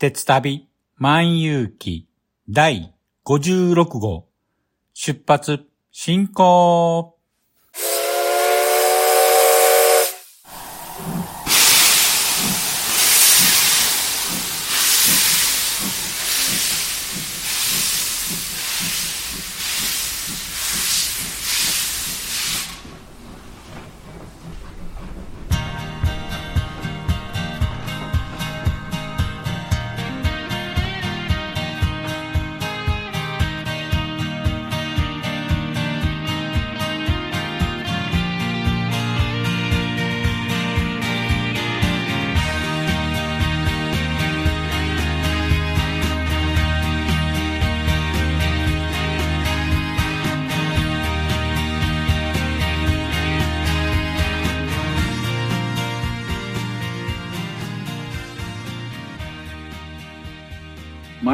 鉄旅万有記第56号。出発進行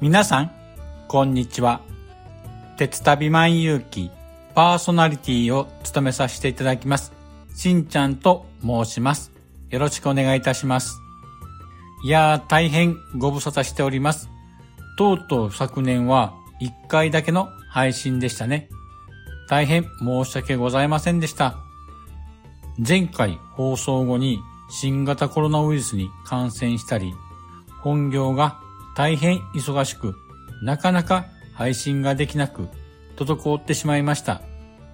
皆さん、こんにちは。鉄旅万有記パーソナリティを務めさせていただきます。しんちゃんと申します。よろしくお願いいたします。いやー、大変ご無沙汰しております。とうとう昨年は1回だけの配信でしたね。大変申し訳ございませんでした。前回放送後に新型コロナウイルスに感染したり、本業が大変忙しく、なかなか配信ができなく、滞ってしまいました。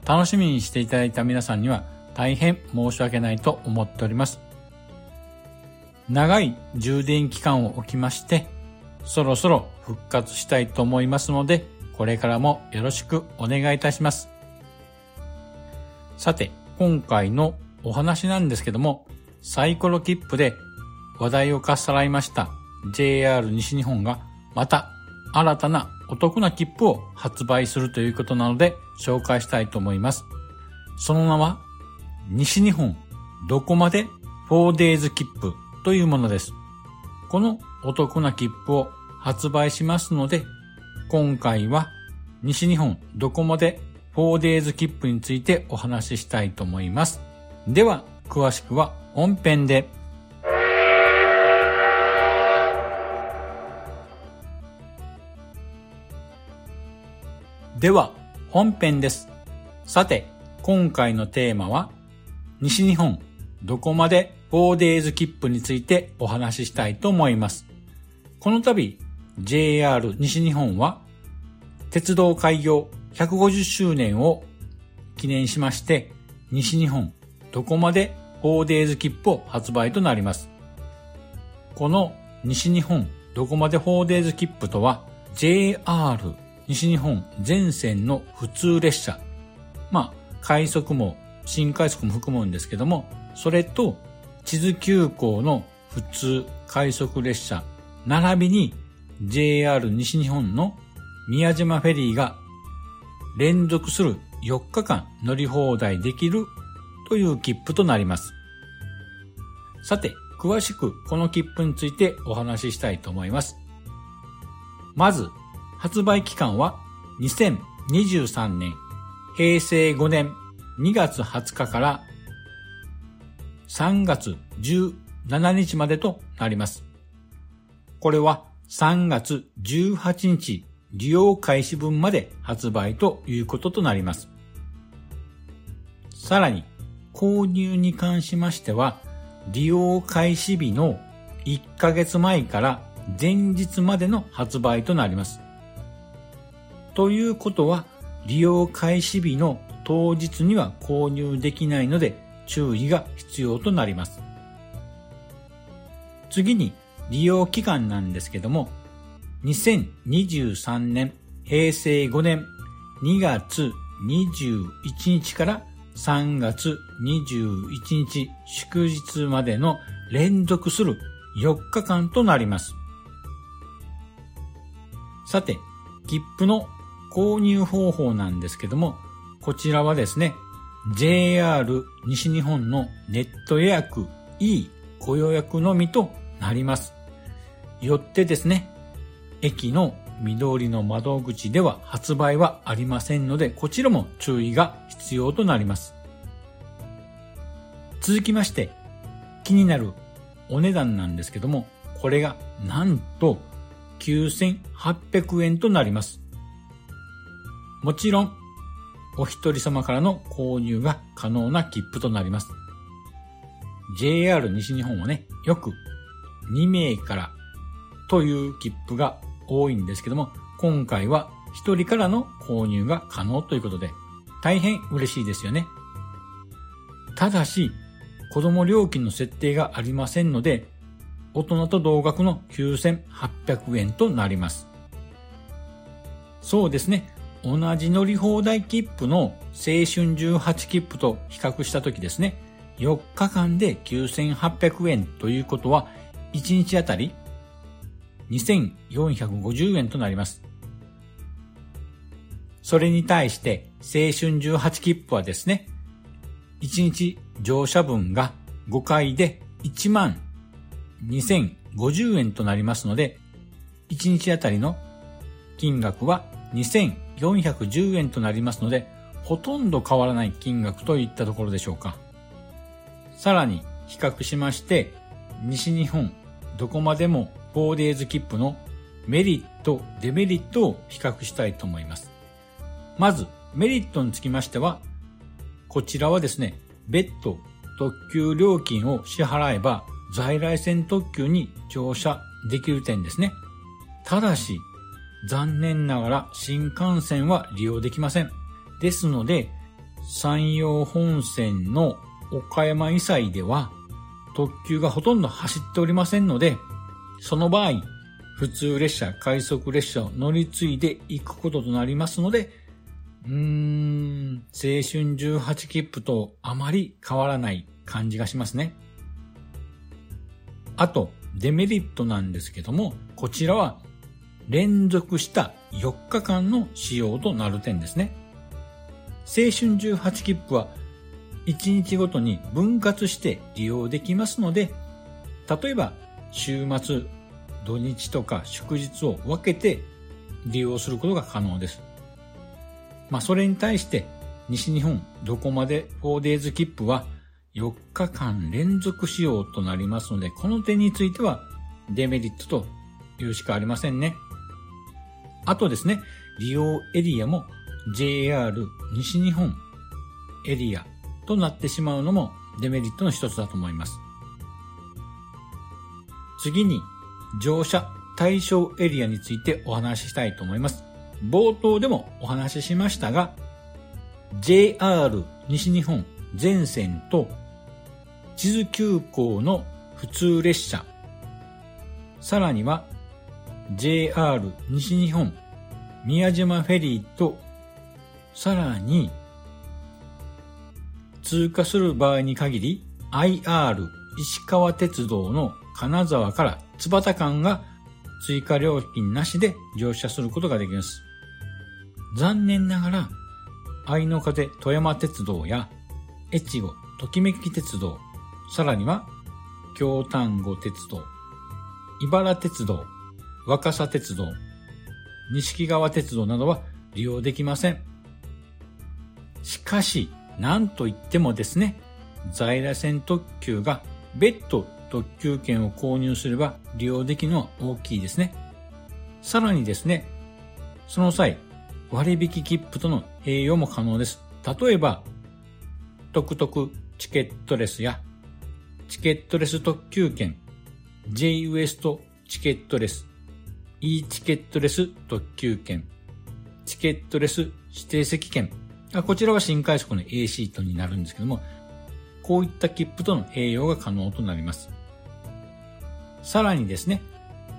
楽しみにしていただいた皆さんには大変申し訳ないと思っております。長い充電期間を置きまして、そろそろ復活したいと思いますので、これからもよろしくお願いいたします。さて、今回のお話なんですけども、サイコロ切符で話題をかっさらいました JR 西日本がまた新たなお得な切符を発売するということなので紹介したいと思います。その名は西日本どこまで 4days 切符というものです。このお得な切符を発売しますので、今回は西日本どこまで 4days 切符についてお話ししたいと思います。では、詳しくは本編で。では、本編です。さて、今回のテーマは、西日本どこまで 4days 切符についてお話ししたいと思います。この度、JR 西日本は、鉄道開業150周年を記念しまして、西日本どこまで 4days 切符を発売となります。この西日本どこまで 4days 切符とは JR 西日本全線の普通列車。まあ、快速も新快速も含むんですけども、それと地図急行の普通快速列車、並びに JR 西日本の宮島フェリーが連続する4日間乗り放題できるという切符となります。さて、詳しくこの切符についてお話ししたいと思います。まず、発売期間は2023年、平成5年2月20日から3月17日までとなります。これは3月18日利用開始分まで発売ということとなります。さらに、購入に関しましては、利用開始日の1ヶ月前から前日までの発売となります。ということは、利用開始日の当日には購入できないので注意が必要となります。次に利用期間なんですけども、2023年平成5年2月21日から3月21日祝日までの連続する4日間となります。さて、切符の購入方法なんですけども、こちらはですね、JR 西日本のネット予約 E ご予約のみとなります。よってですね、駅の緑の窓口では発売はありませんので、こちらも注意が必要となります。続きまして、気になるお値段なんですけども、これがなんと9800円となります。もちろん、お一人様からの購入が可能な切符となります。JR 西日本はね、よく2名からという切符が多いんですけども、今回は1人からの購入が可能ということで、大変嬉しいですよね。ただし、子供料金の設定がありませんので、大人と同額の9800円となります。そうですね。同じ乗り放題切符の青春18切符と比較したときですね、4日間で9800円ということは、1日あたり2450円となります。それに対して青春18切符はですね、1日乗車分が5回で1万2050円となりますので、1日あたりの金額は410円となりますので、ほとんど変わらない金額といったところでしょうか。さらに比較しまして、西日本どこまでも 4days 切符のメリット、デメリットを比較したいと思います。まず、メリットにつきましては、こちらはですね、別途特急料金を支払えば在来線特急に乗車できる点ですね。ただし、残念ながら新幹線は利用できません。ですので、山陽本線の岡山以西では特急がほとんど走っておりませんので、その場合、普通列車、快速列車を乗り継いで行くこととなりますので、うーん、青春18切符とあまり変わらない感じがしますね。あと、デメリットなんですけども、こちらは連続した4日間の使用となる点ですね。青春18切符は1日ごとに分割して利用できますので、例えば週末、土日とか祝日を分けて利用することが可能です。まあそれに対して西日本どこまで 4days 切符は4日間連続使用となりますので、この点についてはデメリットというしかありませんね。あとですね、利用エリアも JR 西日本エリアとなってしまうのもデメリットの一つだと思います。次に乗車対象エリアについてお話ししたいと思います。冒頭でもお話ししましたが、JR 西日本全線と地図急行の普通列車、さらには JR 西日本宮島フェリーとさらに通過する場合に限り IR 石川鉄道の金沢から津端間が追加料金なしで乗車することができます。残念ながら、愛の風富山鉄道や越後ときめき鉄道、さらには京丹後鉄道、茨鉄道、若狭鉄道、錦川鉄道などは利用できません。しかし、なんといってもですね、在来線特急が別途特急券を購入すれば利用できるのは大きいですね。さらにですね、その際、割引切符との併用も可能です。例えば、トクトクチケットレスやチケットレス特急券、J ウエストチケットレス、E チケットレス特急券、チケットレス指定席券。こちらは新快速の A シートになるんですけども、こういった切符との併用が可能となります。さらにですね、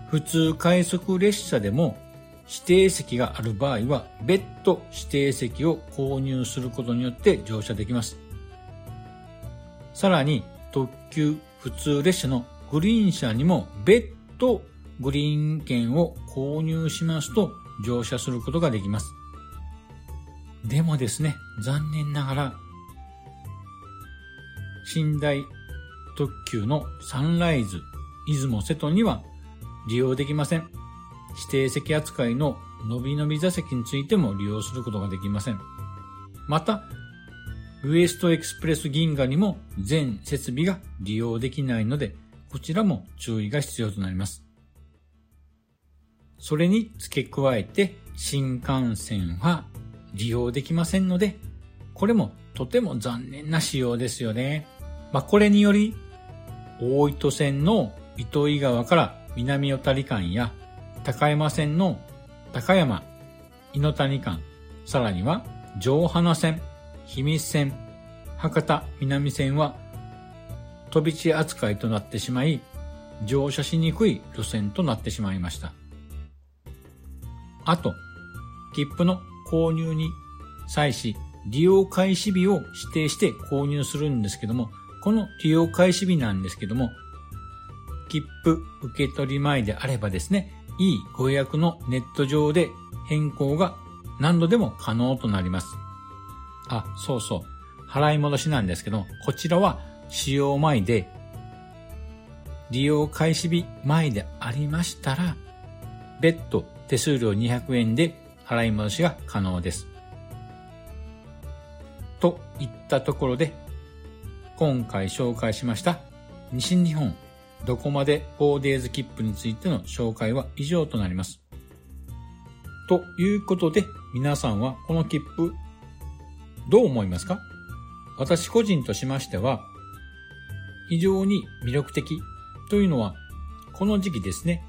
普通快速列車でも指定席がある場合は別途指定席を購入することによって乗車できます。さらに特急普通列車のグリーン車にも別途グリーン券を購入しますと乗車することができます。でもですね、残念ながら、寝台特急のサンライズ、出雲瀬戸には利用できません。指定席扱いののびのび座席についても利用することができません。また、ウエストエクスプレス銀河にも全設備が利用できないので、こちらも注意が必要となります。それに付け加えて新幹線は利用できませんので、これもとても残念な仕様ですよね。まあ、これにより、大糸線の糸魚川から南小谷間や高山線の高山、井の谷間、さらには上花線、秘密線、博多南線は飛び地扱いとなってしまい、乗車しにくい路線となってしまいました。あと、切符の購入に際し、利用開始日を指定して購入するんですけども、この利用開始日なんですけども、切符受け取り前であればですね、いいご予約のネット上で変更が何度でも可能となります。あ、そうそう。払い戻しなんですけど、こちらは使用前で、利用開始日前でありましたら、別途手数料200円で払い戻しが可能です。といったところで、今回紹介しました西日本どこまで 4days 切符についての紹介は以上となります。ということで、皆さんはこの切符、どう思いますか？私個人としましては、非常に魅力的というのは、この時期ですね、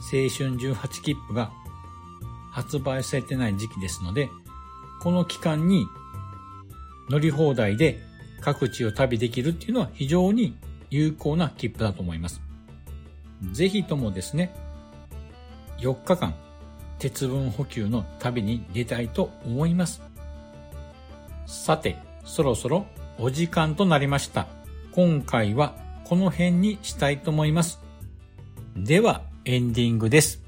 青春18切符が発売されてない時期ですので、この期間に乗り放題で各地を旅できるっていうのは非常に有効な切符だと思います。ぜひともですね、4日間鉄分補給の旅に出たいと思います。さて、そろそろお時間となりました。今回はこの辺にしたいと思います。では、エンディングです。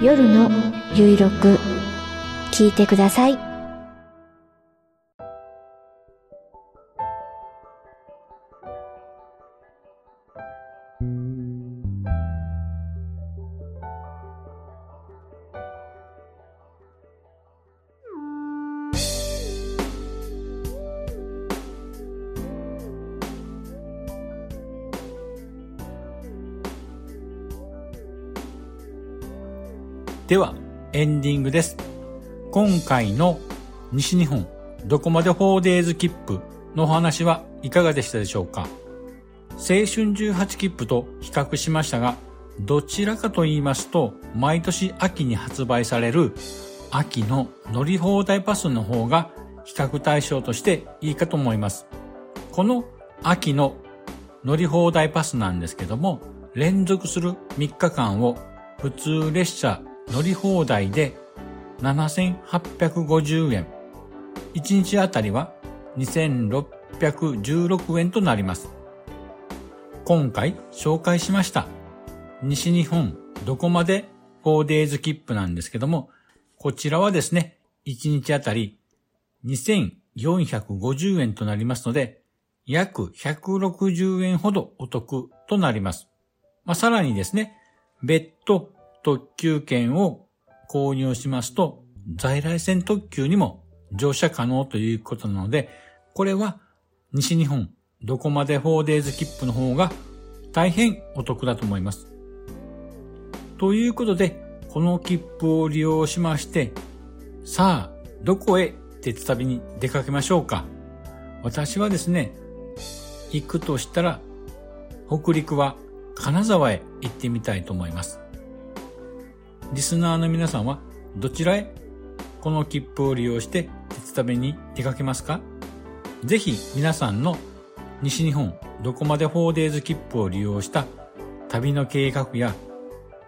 夜のゆいろく聞いてください。では、エンディングです。今回の西日本どこまで 4days 切符のお話はいかがでしたでしょうか？青春18切符と比較しましたが、どちらかと言いますと、毎年秋に発売される秋の乗り放題パスの方が比較対象としていいかと思います。この秋の乗り放題パスなんですけども、連続する3日間を普通列車乗り放題で7850円。1日あたりは2616円となります。今回紹介しました西日本どこまで 4days 切符なんですけども、こちらはですね、1日あたり2450円となりますので、約160円ほどお得となります。まあ、さらにですね、別途特急券を購入しますと、在来線特急にも乗車可能ということなので、これは西日本どこまで 4days 切符の方が大変お得だと思います。ということで、この切符を利用しまして、さあ、どこへ鉄旅に出かけましょうか私はですね、行くとしたら、北陸は金沢へ行ってみたいと思います。リスナーの皆さんはどちらへこの切符を利用して鉄旅に出かけますか？ぜひ皆さんの西日本どこまで 4days 切符を利用した旅の計画や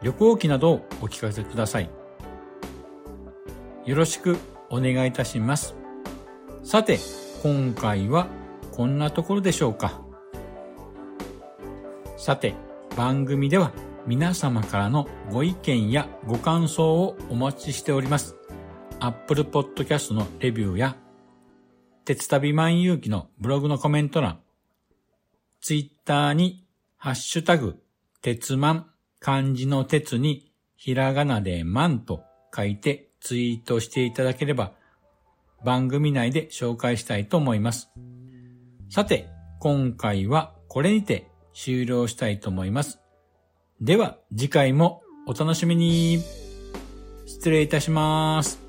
旅行記などをお聞かせください。よろしくお願いいたします。さて、今回はこんなところでしょうか。さて、番組では皆様からのご意見やご感想をお待ちしております。Apple Podcast のレビューや、鉄旅万有記のブログのコメント欄、Twitter にハッシュタグ、鉄万、漢字の鉄にひらがなで万と書いてツイートしていただければ番組内で紹介したいと思います。さて、今回はこれにて終了したいと思います。では次回もお楽しみに。失礼いたします。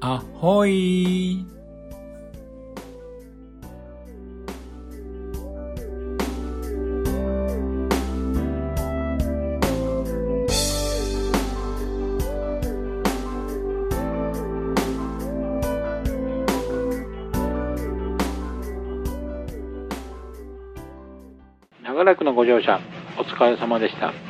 あほい。長らくのご乗車お疲れ様でした